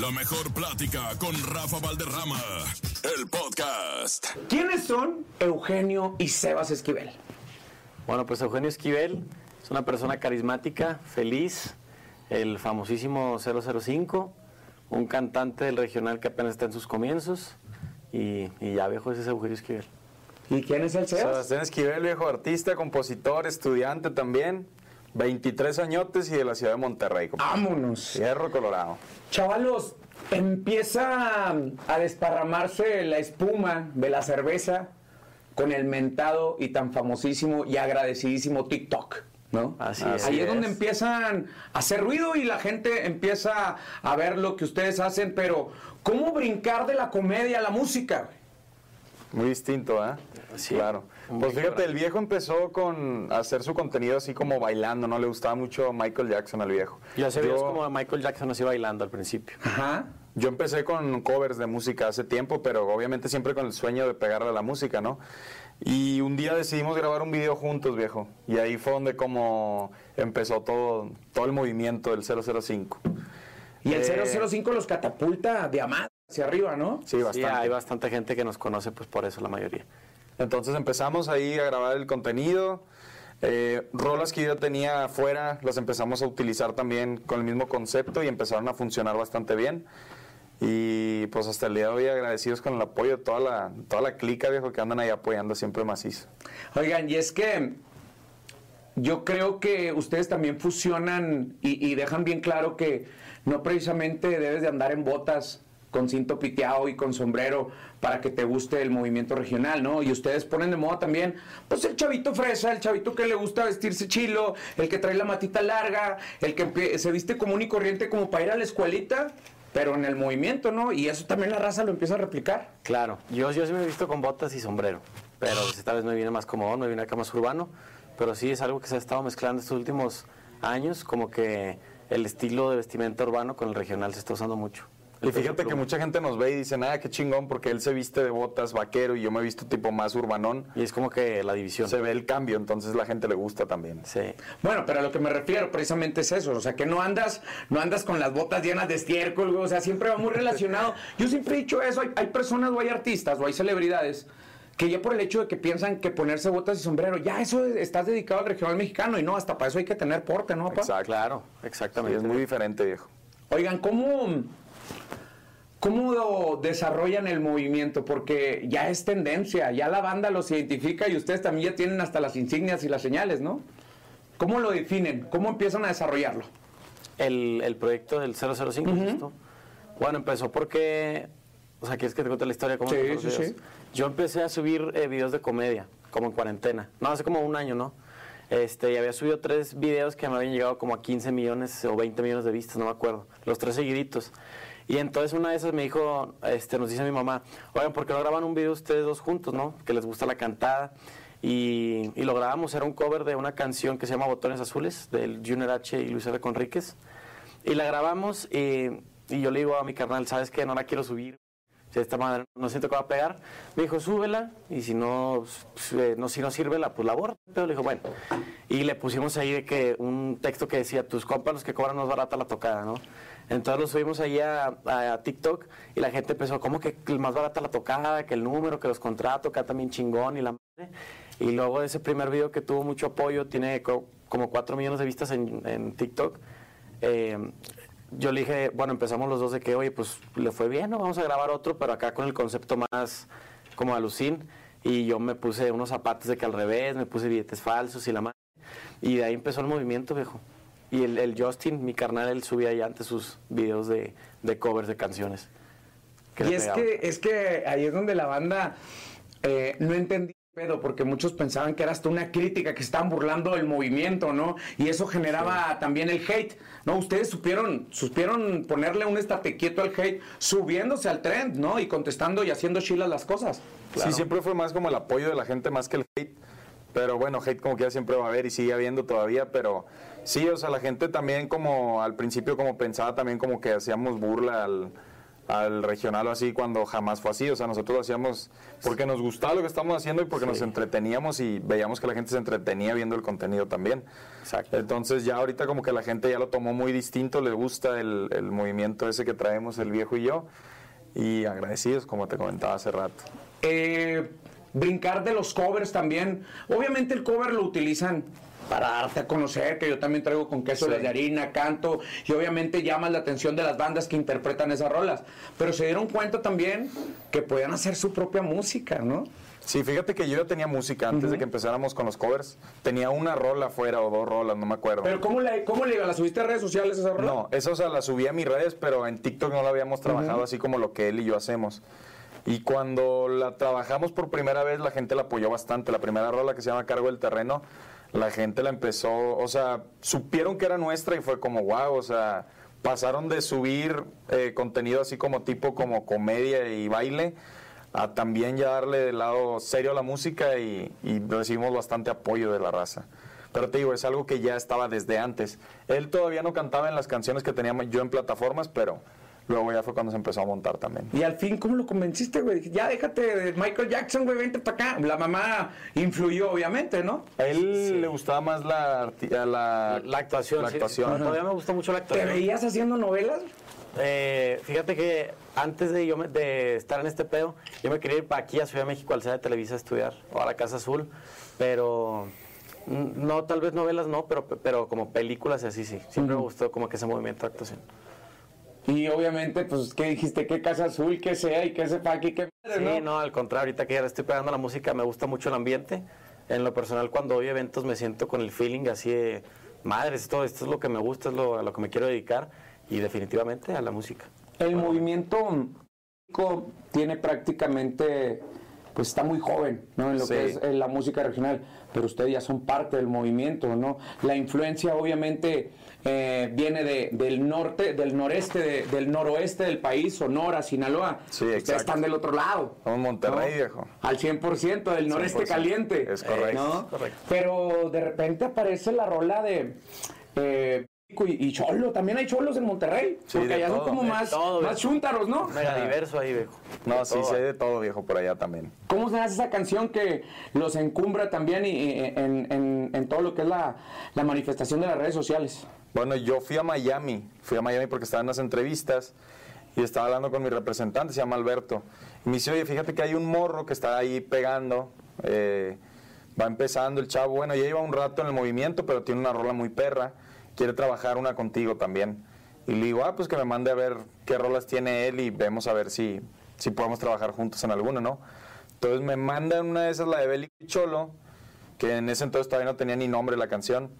La mejor plática con Rafa Valderrama, el podcast. ¿Quiénes son Eugenio y Sebas Esquivel? Bueno, pues Eugenio Esquivel es una persona carismática, feliz, el famosísimo 005, un cantante del regional que apenas está en sus comienzos y, y ya viejo ese es Eugenio Esquivel. ¿Y quién es el Sebas? Sebastián Esquivel, viejo artista, compositor, estudiante también, 23 añotes y de la ciudad de Monterrey. compadre. Vámonos. Hierro Colorado. Chavalos, empieza a desparramarse la espuma de la cerveza con el mentado y tan famosísimo y agradecidísimo TikTok. ¿No? Así Ahí es. es donde empiezan a hacer ruido y la gente empieza a ver lo que ustedes hacen, pero ¿cómo brincar de la comedia a la música? Muy distinto, ¿eh? Sí, claro. Pues fíjate, el viejo empezó con hacer su contenido así como bailando, ¿no? Le gustaba mucho Michael Jackson al viejo. Ya se veía Yo- como a Michael Jackson así bailando al principio. Ajá. Yo empecé con covers de música hace tiempo, pero obviamente siempre con el sueño de pegarle a la música, ¿no? Y un día decidimos grabar un video juntos, viejo. Y ahí fue donde como empezó todo, todo el movimiento del 005. Y el Eh, 005 los catapulta de amada hacia arriba, ¿no? Sí, Sí, bastante. hay bastante gente que nos conoce pues por eso la mayoría. Entonces empezamos ahí a grabar el contenido. Eh, rolas que yo ya tenía afuera las empezamos a utilizar también con el mismo concepto y empezaron a funcionar bastante bien. Y pues hasta el día de hoy agradecidos con el apoyo de toda la, toda la clica, viejo, que andan ahí apoyando siempre macizo. Oigan, y es que yo creo que ustedes también fusionan y, y dejan bien claro que no precisamente debes de andar en botas con cinto piteado y con sombrero para que te guste el movimiento regional, ¿no? Y ustedes ponen de moda también, pues el chavito fresa, el chavito que le gusta vestirse chilo, el que trae la matita larga, el que se viste común y corriente como para ir a la escuelita, pero en el movimiento, ¿no? Y eso también la raza lo empieza a replicar. Claro, yo, yo sí me he visto con botas y sombrero, pero pues, esta vez me viene más cómodo, me viene acá más urbano, pero sí es algo que se ha estado mezclando estos últimos años, como que el estilo de vestimenta urbano con el regional se está usando mucho. Y fíjate que mucha gente nos ve y dice, nada, qué chingón, porque él se viste de botas vaquero y yo me he visto tipo más urbanón. Y es como que la división. Se ve el cambio, entonces la gente le gusta también. Sí. Bueno, pero a lo que me refiero precisamente es eso, o sea, que no andas, no andas con las botas llenas de estiércol, güey, o sea, siempre va muy relacionado. Yo siempre he dicho eso, hay, hay personas o hay artistas o hay celebridades que ya por el hecho de que piensan que ponerse botas y sombrero, ya eso es- estás dedicado al regional mexicano y no, hasta para eso hay que tener porte, ¿no, papá? Exacto. Claro, Sí, exactamente. es muy diferente, viejo. Oigan, ¿cómo, ¿cómo desarrollan el movimiento? Porque ya es tendencia, ya la banda los identifica y ustedes también ya tienen hasta las insignias y las señales, ¿no? ¿Cómo lo definen? ¿Cómo empiezan a desarrollarlo? El, el proyecto del 005, ¿listo? Bueno, empezó porque... O sea, ¿quieres que te cuente la historia? ¿Cómo Sí, sí, sí. Yo empecé a subir eh, videos de comedia, como en cuarentena. No, hace como un año, ¿no? Este, y había subido tres videos que me habían llegado como a 15 millones o 20 millones de vistas, no me acuerdo. Los tres seguiditos. Y entonces una de esas me dijo, este, nos dice mi mamá, oigan, ¿por qué no graban un video ustedes dos juntos, no? Que les gusta la cantada. Y, lo grabamos, era un cover de una canción que se llama Botones Azules, del Junior H y Luis R. Conríquez. Y la grabamos y, y yo le digo a mi carnal, ¿sabes qué? No la quiero subir. Esta madre no siento que va a pegar. Me dijo, súbela. Y si no, eh, no, si no sirve, la, pues la borra. Pero le dijo, bueno. Y le pusimos ahí de que un texto que decía, tus compas los que cobran más barata la tocada, ¿no? Entonces lo subimos ahí a, TikTok y la gente empezó, ¿cómo que más barata la tocada? Que el número, que los contratos, que también chingón y la madre. Y luego ese primer video que tuvo mucho apoyo, tiene co- como 4 millones de vistas en, en TikTok. Eh, yo le dije, bueno, empezamos los dos de que, oye, pues le fue bien, ¿no? Vamos a grabar otro, pero acá con el concepto más como alucin. Y yo me puse unos zapatos de que al revés, me puse billetes falsos y la madre. Y de ahí empezó el movimiento, viejo. Y el, el Justin, mi carnal, él subía ya antes sus videos de, de covers de canciones. y es que, es que ahí es donde la banda eh, no entendía pedo, porque muchos pensaban que era hasta una crítica, que estaban burlando del movimiento, ¿no? Y eso generaba también el hate, ¿no? Ustedes supieron, supieron ponerle un estate quieto al hate, subiéndose al trend, ¿no? Y contestando y haciendo chilas las cosas. Sí, siempre fue más como el apoyo de la gente más que el hate. Pero bueno, hate como que ya siempre va a haber y sigue habiendo todavía, pero sí, o sea, la gente también como al principio como pensaba también como que hacíamos burla al, al regional o así cuando jamás fue así. O sea, nosotros lo hacíamos porque nos gustaba lo que estábamos haciendo y porque nos entreteníamos y veíamos que la gente se entretenía viendo el contenido también. Exacto. Entonces ya ahorita como que la gente ya lo tomó muy distinto, le gusta el, el movimiento ese que traemos el viejo y yo. Y agradecidos, como te comentaba hace rato. Eh, brincar de los covers también. Obviamente el cover lo utilizan para darte a conocer, que yo también traigo con queso Sí. las de harina, canto, y obviamente llamas la atención de las bandas que interpretan esas rolas. Pero se dieron cuenta también que podían hacer su propia música, ¿no? Sí, fíjate que yo ya tenía música antes de que empezáramos con los covers. Tenía una rola afuera o dos rolas, no me acuerdo. Pero ¿cómo le, cómo le ¿La subiste a redes sociales esa rola? No, eso o sea, la subí a mis redes, pero en TikTok no la habíamos trabajado así como lo que él y yo hacemos. Y cuando la trabajamos por primera vez, la gente la apoyó bastante. La primera rola que se llama Cargo del Terreno, la gente la empezó, o sea, supieron que era nuestra y fue como, wow, o sea, pasaron de subir eh, contenido así como tipo como comedia y baile a también ya darle del lado serio a la música y, y recibimos bastante apoyo de la raza. Pero te digo, es algo que ya estaba desde antes. Él todavía no cantaba en las canciones que teníamos yo en plataformas, pero luego ya fue cuando se empezó a montar también. Y al fin, ¿cómo lo convenciste, güey? Dije, Ya déjate de Michael Jackson, güey, vente para acá. La mamá influyó, obviamente, ¿no? A él le gustaba más la, la, La actuación. La sí. actuación. Todavía me gusta mucho la ¿Te actuación. veías haciendo novelas? Eh, fíjate que antes de yo me- de estar en este pedo, yo me quería ir para aquí a Ciudad de México al de Televisa a estudiar, o a la Casa Azul, pero mm, no, tal vez novelas no, pero, pero como películas y así sí. Siempre me gustó como que ese movimiento de actuación. Y obviamente, pues, ¿qué dijiste? ¿Qué casa azul, qué sea y qué sepa aquí, qué madre, Sí, ¿no? no, al contrario, ahorita que ya le estoy pegando a la música, me gusta mucho el ambiente. En lo personal, cuando voy a eventos, me siento con el feeling así de, madre, esto, esto es lo que me gusta, es lo, a lo que me quiero dedicar, y definitivamente a la música. El movimiento tiene prácticamente, pues está muy joven, ¿no? En lo Sí. que es eh, la música regional, pero ustedes ya son parte del movimiento, ¿no? La influencia obviamente eh, viene de- del norte, del noreste, de- del noroeste del país, Sonora, Sinaloa. Sí, ustedes exacto. están del otro lado. Somos Monterrey, ¿no? viejo. Al 100% del noreste 100%. caliente. Es correcto. ¿no? Correcto. Pero de repente aparece la rola de... eh, y, y cholo, también hay cholos en Monterrey, Sí, porque allá son como de más, todo, más chúntaros, ¿no? Mega diverso ahí, viejo. No, sí, Todo. sé de todo, viejo, por allá también. ¿Cómo se hace esa canción que los encumbra también y- y- en, en- en todo lo que es la, la manifestación de las redes sociales? Bueno, yo fui a Miami, fui a Miami porque estaba en unas entrevistas y estaba hablando con mi representante, se llama Alberto. Y me dice, oye, fíjate que hay un morro que está ahí pegando, eh, va empezando el chavo, bueno, ya lleva un rato en el movimiento, pero tiene una rola muy perra, quiere trabajar una contigo también. Y le digo, ah, pues que me mande a ver qué rolas tiene él y vemos a ver si, si podemos trabajar juntos en alguna, ¿no? Entonces me mandan una de esas, la de Belly Cholo, que en ese entonces todavía no tenía ni nombre la canción,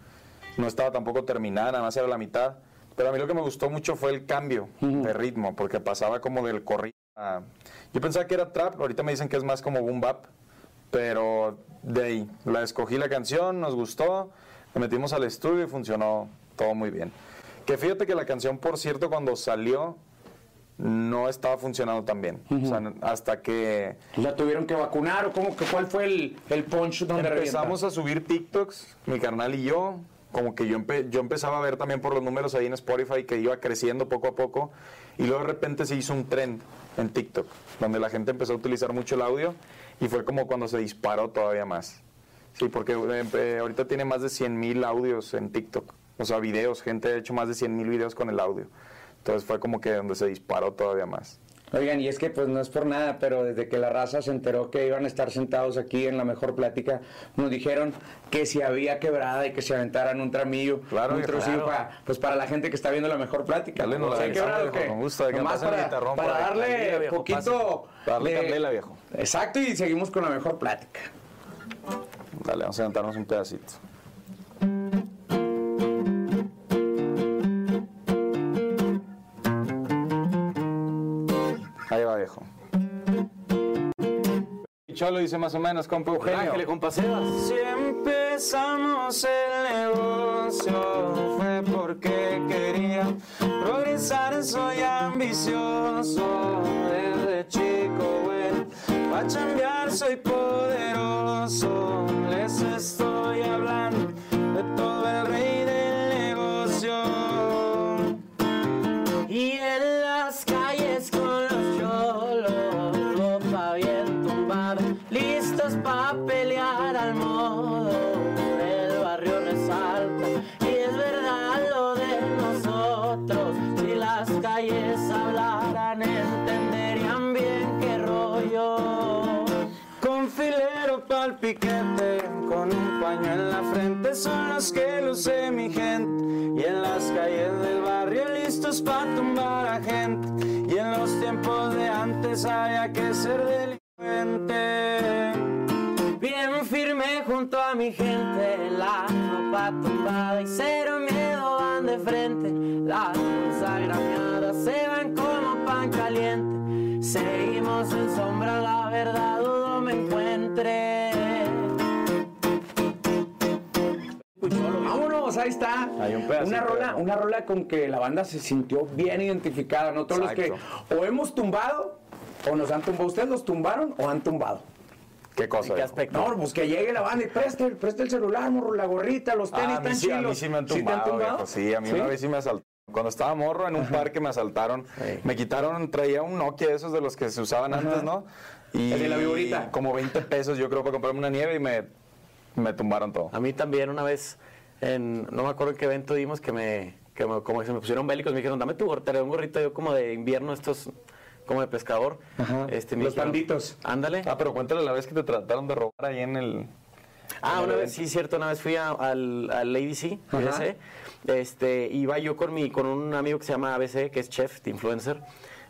no estaba tampoco terminada, nada más era la mitad. Pero a mí lo que me gustó mucho fue el cambio de ritmo, porque pasaba como del corrido a... Yo pensaba que era trap, ahorita me dicen que es más como boom bap, pero de ahí, la escogí la canción, nos gustó, la metimos al estudio y funcionó todo muy bien. Que fíjate que la canción, por cierto, cuando salió, no estaba funcionando tan bien. O sea, hasta que ¿La tuvieron que vacunar o cómo, que cuál fue el, el punch donde empezamos a subir TikToks, mi carnal y yo, como que yo, empe- yo empezaba a ver también por los números ahí en Spotify que iba creciendo poco a poco y luego de repente se hizo un trend en TikTok, donde la gente empezó a utilizar mucho el audio y fue como cuando se disparó todavía más. Sí, porque eh, eh, ahorita tiene más de 100 mil audios en TikTok, o sea, videos, gente ha hecho más de 100 mil videos con el audio. Entonces fue como que donde se disparó todavía más. Oigan, y es que pues no es por nada, pero desde que la raza se enteró que iban a estar sentados aquí en la mejor plática, nos dijeron que si había quebrada y que se aventaran un tramillo, Claro, un trocillo claro. para, pues para la gente que está viendo la mejor plática. Dale, nos la ¿Sí hay avisamos, quebrada o viejo, con gusto, de que para, guitarrón darle viejo, poquito... Para darle de- candela, viejo. Exacto, y seguimos con la mejor plática. Dale, vamos a sentarnos un pedacito. Ahí va, viejo. Cholo dice más o menos, compa Eugenio. Ángel, compa Sebas. Si empezamos el negocio fue porque quería progresar, soy ambicioso desde chico, bueno, pa' chambear soy poderoso, les estoy caliente. Seguimos en sombra, la verdad dudo me encuentre. Vámonos, ahí está. Hay un una rola, una rola con que la banda se sintió bien identificada, ¿no? Todos los que o hemos tumbado o nos han tumbado. ¿Ustedes los tumbaron o han tumbado? ¿Qué cosa? ¿En qué aspecto? No, pues que llegue la banda y preste, preste el celular, morro, la gorrita, los tenis Ah, a, mí tan sí, a mí chilos. sí me han ¿Sí te tumbado, viejo, Sí, a mí una vez sí me asaltaron. Cuando estaba morro en un parque me asaltaron. Me quitaron, traía un Nokia de esos de los que se usaban antes, ¿no? Y El de la viborita. Como 20 pesos yo creo para comprarme una nieve y me, me tumbaron todo. A mí también una vez, en, no me acuerdo en qué evento dimos, que me, que me- como que se me pusieron bélicos, me dijeron, dame tu gorrito, traía un gorrito yo como de invierno, estos como de pescador. Ajá. Este, me Los dijeron, banditos. Ándale. Ah, pero cuéntale la vez que te trataron de robar ahí en el... Ah, una vez, sí, cierto, una vez fui a- al, al ABC, Ajá. ABC, este, iba yo con, mi, con un amigo que se llama ABC, que es chef, de influencer,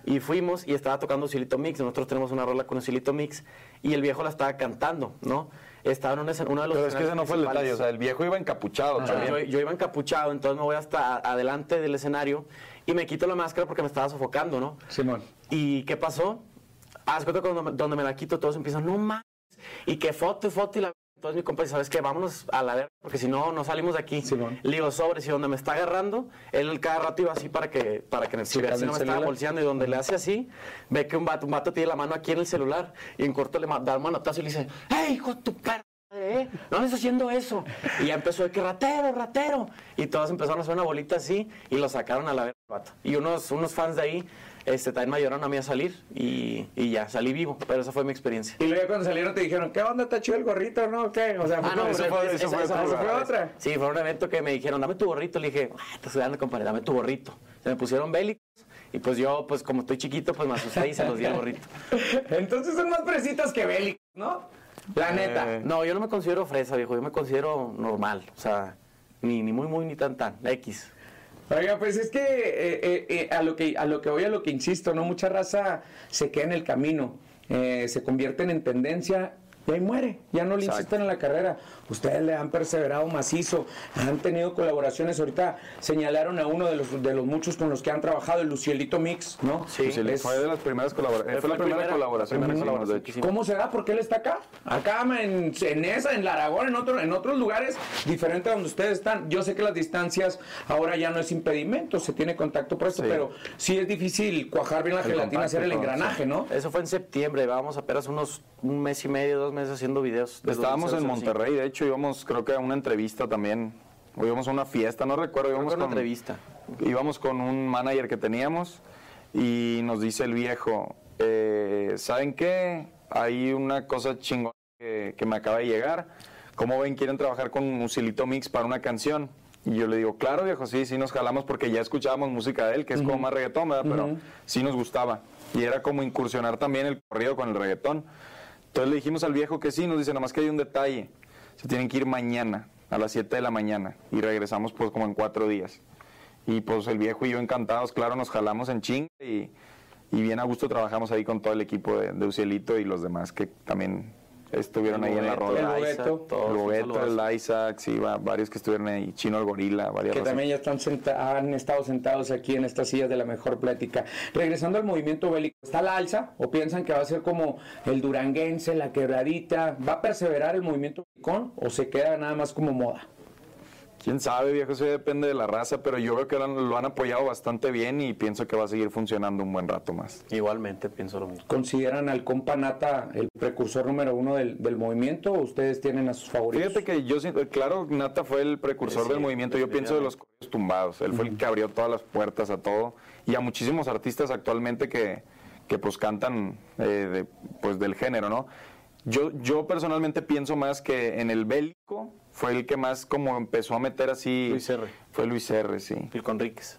y fuimos y estaba tocando Silito Mix, nosotros tenemos una rola con Silito Mix, y el viejo la estaba cantando, ¿no? Estaba en un escen- uno de los Pero es que ese no fue el detalle, o sea, el viejo iba encapuchado Yo, también. yo- yo iba encapuchado, entonces me voy hasta adelante del escenario y me quito la máscara porque me estaba sofocando, ¿no? Simón. ¿Y qué pasó? Haz cuenta cuando donde me la quito, todos empiezan, no más. Y que foto y foto y la. Entonces mi compa dice, ¿sabes qué? Vámonos a la verga, porque si no, no salimos de aquí. Simón. Le digo, sobres, y donde me está agarrando, él cada rato iba así para que, para que si, vea si el no me estaba bolseando, y donde le hace así, ve que un vato, un vato tiene la mano aquí en el celular, y en corto le da un manotazo y le dice, ¡Hey, hijo de tu perra! ¿eh? No andes haciendo eso. Y ya empezó de que ratero, ratero. Y todos empezaron a hacer una bolita así y lo sacaron a la verga el. Y unos, unos fans de ahí este, también me ayudaron a mí a salir y, y ya, salí vivo. Pero esa fue mi experiencia. Y luego cuando salieron te dijeron, ¿qué onda? ¿Está chido el gorrito no? ¿Qué? O sea, Ah, no, eso fue- eso otra. Sí, fue un evento que me dijeron, dame tu gorrito. Le dije, "Ah, estoy dando, compadre, dame tu gorrito. Se me pusieron bélicos y pues yo, pues como estoy chiquito, pues me asusté y se los di al gorrito. Entonces son más fresitas que bélicos, ¿no? La neta. Eh, No, yo no me considero fresa, viejo. Yo me considero normal. O sea, ni, ni muy, muy, ni tan, tan. X. Oiga, pues es que, eh, eh, eh, a lo que a lo que voy, a lo que insisto, ¿no? Mucha raza se queda en el camino, eh, se convierten en tendencia y ahí muere, ya no le Exacto. insisten en la carrera. Ustedes le han perseverado macizo, han tenido colaboraciones, ahorita señalaron a uno de los, de los muchos con los que han trabajado, el Lucielito Mix, ¿no? Sí. Es- fue de las primeras colaboraciones. Fue la primera, colaboración primera de hecho. ¿Cómo se da? ¿Por qué él está acá? Acá en, en esa, en la Aragón, en, otro, en otros lugares, diferente a donde ustedes están. Yo sé que las distancias ahora ya no es impedimento, se tiene contacto por esto, Sí. pero sí es difícil cuajar bien la El gelatina, contacto hacer el engranaje, ¿no? Eso fue en septiembre. Vamos apenas unos un mes y medio, dos meses haciendo videos. de Estábamos en 005. Monterrey, de hecho íbamos creo que a una entrevista también. O íbamos a una fiesta, no recuerdo. Íbamos una con, entrevista. íbamos con un manager que teníamos y nos dice el viejo, eh, ¿saben qué? Hay una cosa chingona que, que me acaba de llegar. ¿Cómo ven? ¿Quieren trabajar con Musilito Mix para una canción? Y yo le digo, claro viejo, sí, sí nos jalamos porque ya escuchábamos música de él, que es como más reggaetón, ¿verdad? Pero sí nos gustaba. Y era como incursionar también el corrido con el reggaetón. Entonces le dijimos al viejo que sí, nos dice, nomás que hay un detalle. Se tienen que ir mañana, a las 7 de la mañana. Y regresamos pues como en cuatro días. Y pues el viejo y yo encantados, claro, nos jalamos en ching y, y bien a gusto trabajamos ahí con todo el equipo de, de Ucielito y los demás que también estuvieron ahí en la rola. El todos, El el Isaac, sí, va- varios que estuvieron ahí, Chino el Gorila, varias Que razas. también ya están senta- han estado sentados aquí en estas sillas de la mejor plática. Regresando al movimiento bélico, ¿está la alza o piensan que va a ser como el duranguense, la quebradita? ¿Va a perseverar el movimiento bélicón o se queda nada más como moda? Quién sabe, viejo, eso ya depende de la raza, pero yo veo que lo han, lo han apoyado bastante bien y pienso que va a seguir funcionando un buen rato más. Igualmente, pienso lo mismo. ¿Consideran al compa Nata el precursor número uno del, del movimiento o ustedes tienen a sus favoritos? Fíjate que yo siento, claro, Nata fue el precursor Sí, del movimiento. Yo pienso de los corridos tumbados. Él fue el que abrió todas las puertas a todo y a muchísimos artistas actualmente que, que pues cantan eh, de- pues del género, ¿no? Yo, yo personalmente pienso más que en el bélico fue el que más como empezó a meter así. Luis R. Fue Luis R, sí. Phil Conríquez.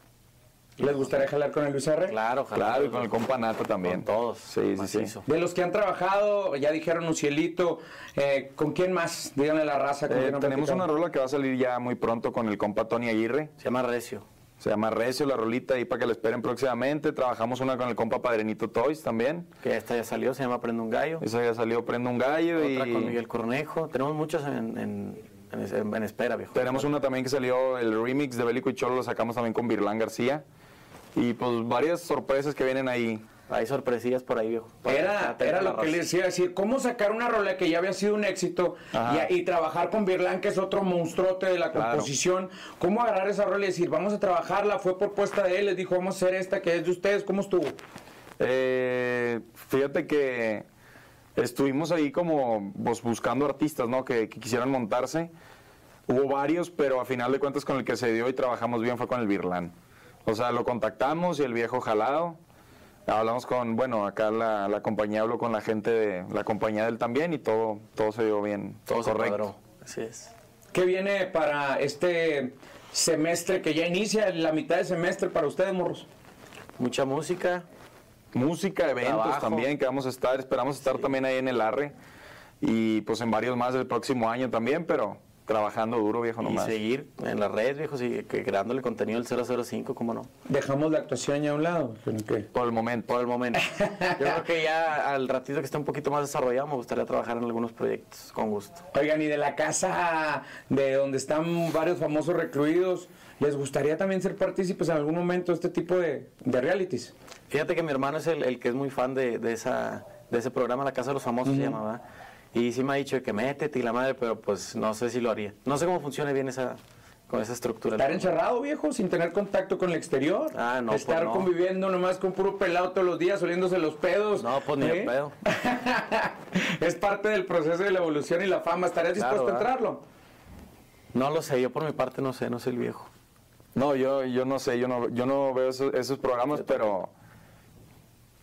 ¿Les gustaría jalar con el Luis R? Claro, ojalá. Claro, y con el compa Nata también. Con todos. Sí, sí, sí. De los que han trabajado, ya dijeron Ucielito, eh, ¿con quién más? Díganle la raza. ¿con Eh, tenemos una rola que va a salir ya muy pronto con el compa Tony Aguirre. Se llama Recio. Se llama Recio, la rolita ahí para que la esperen próximamente. Trabajamos una con el compa Padrenito Toys también. Que esta ya salió, se llama Prende un Gallo. Esa ya salió Prende un Gallo y Otra con Miguel Cornejo. Tenemos muchas en, en, en- en espera, viejo. tenemos una también que salió, el remix de Bélico y Cholo lo sacamos también con Virlán García. Y pues varias sorpresas que vienen ahí. Hay sorpresillas por ahí, viejo. Era, era lo que raza. les iba a decir. ¿Cómo sacar una rola que ya había sido un éxito y, y trabajar con Virlán, que es otro monstruote de la Claro. composición? ¿Cómo agarrar esa rola y decir, vamos a trabajarla? Fue propuesta de él, les dijo, vamos a hacer esta que es de ustedes. ¿Cómo estuvo? Eh, fíjate que estuvimos ahí como pues, buscando artistas, ¿no? Que, que quisieran montarse. Hubo varios, pero a final de cuentas con el que se dio y trabajamos bien fue con el Virlán. O sea, lo contactamos y el viejo jalado. Hablamos con, bueno, acá la, la compañía habló con la gente de la compañía de él también y todo, todo se dio bien. Todo se correcto. cuadró. Así es. ¿Qué viene para este semestre que ya inicia, la mitad de semestre para ustedes, morros? Mucha música. Música, eventos Trabajo. también que vamos a estar, esperamos estar también ahí en el ARRE y pues en varios más del próximo año también, pero trabajando duro, viejo, Y nomás. seguir en las redes, viejo, sí, que creándole contenido al 005, ¿cómo no? Dejamos la actuación ya a un lado. ¿qué? Por el momento. Por el momento. Yo creo que ya al ratito que esté un poquito más desarrollado me gustaría trabajar en algunos proyectos, con gusto. Oigan, y de la casa de donde están varios famosos recluidos, ¿les gustaría también ser partícipes en algún momento de este tipo de, de realities? Fíjate que mi hermano es el, el que es muy fan de, de esa, de ese programa, La Casa de los Famosos se llama, ¿verdad? Y sí me ha dicho que métete y la madre, pero pues no sé si lo haría. No sé cómo funciona bien esa, con esa estructura. Estar encerrado, viejo, sin tener contacto con el exterior. Ah, no, Estar pues no. conviviendo nomás con puro pelado todos los días, oliéndose los pedos. No, pues ni de pedo. es parte del proceso de la evolución y la fama. ¿Estarías Claro, dispuesto a entrarlo? No lo sé, yo por mi parte no sé, no sé el viejo. No, yo, yo no sé, yo no, yo no veo esos, esos programas, pero,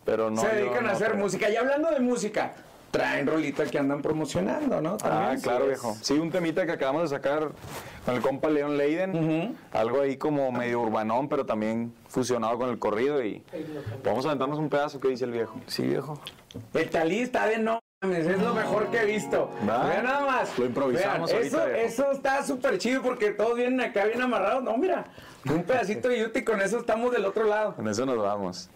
pero no. Se dedican no a hacer música. Y hablando de música, traen rolita que andan promocionando, ¿no? Ah, claro, sí. viejo. Sí, un temita que acabamos de sacar con el compa León Leiden. Algo ahí como medio urbanón, pero también fusionado con el corrido. Y vamos a aventarnos un pedazo que dice el viejo. Sí, viejo. El talí está de no es lo mejor que he visto. ¿Va? Vean nada más. Lo improvisamos Vean, ahorita, Eso, está súper chido porque todos vienen acá bien amarrados. No, mira, un pedacito de yuti y con eso estamos del otro lado. Con eso nos vamos.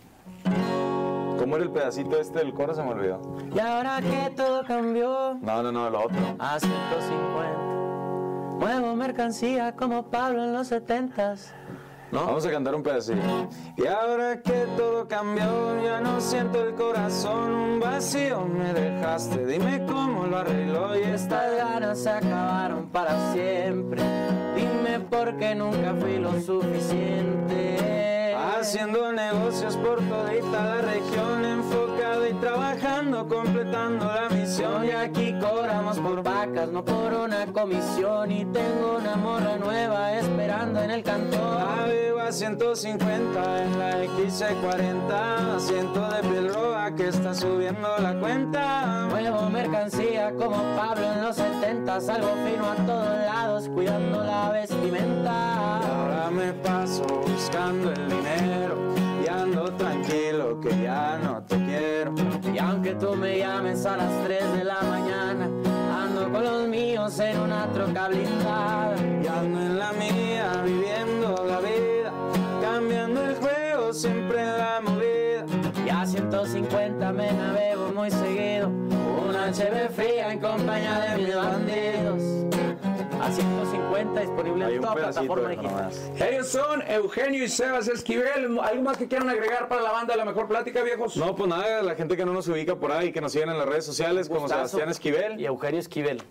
¿Cómo era el pedacito este del coro? Se me olvidó. Y ahora que todo cambió No, no, no, lo otro. a 150, muevo mercancía como Pablo en los 70s. ¿No? Vamos a cantar un pedacito. Y ahora que todo cambió, ya no siento el corazón, un vacío me dejaste. Dime cómo lo arregló y Estas ganas se acabaron para siempre. Dime por qué nunca fui lo suficiente. Haciendo negocios por todita la región, enfocado y trabajando, completando la Y aquí cobramos por vacas, no por una comisión. Y tengo una morra nueva esperando en el cantón. La vivo a 150 en la XC40, asiento de piel roja que está subiendo la cuenta. Muevo mercancía como Pablo en los 70 Salgo fino a todos lados cuidando la vestimenta Ahora me paso buscando el dinero ando tranquilo que ya no te quiero. Y aunque tú me llames a las 3 de la mañana Ando con los míos en una troca blindada Y ando en la mía viviendo la vida, cambiando el juego siempre en la movida. Y a 150 me navego muy seguido Una HB fría en compañía de mis bandidos A 150 disponible Hay en toda plataforma digital. Ellos son Eugenio y Sebas Esquivel. ¿Algo más que quieran agregar para la banda de la mejor plática, viejos? No, pues nada, la gente que no nos ubica por ahí, que nos siguen en las redes sociales, como. Sebastián Esquivel. Y Eugenio Esquivel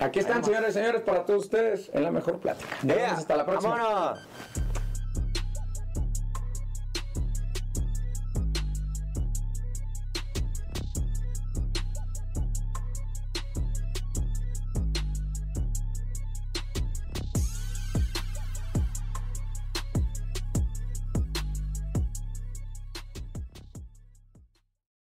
Aquí están, señores y señores, para todos ustedes en la mejor plática. Nos vemos hasta la próxima. ¡Vámonos!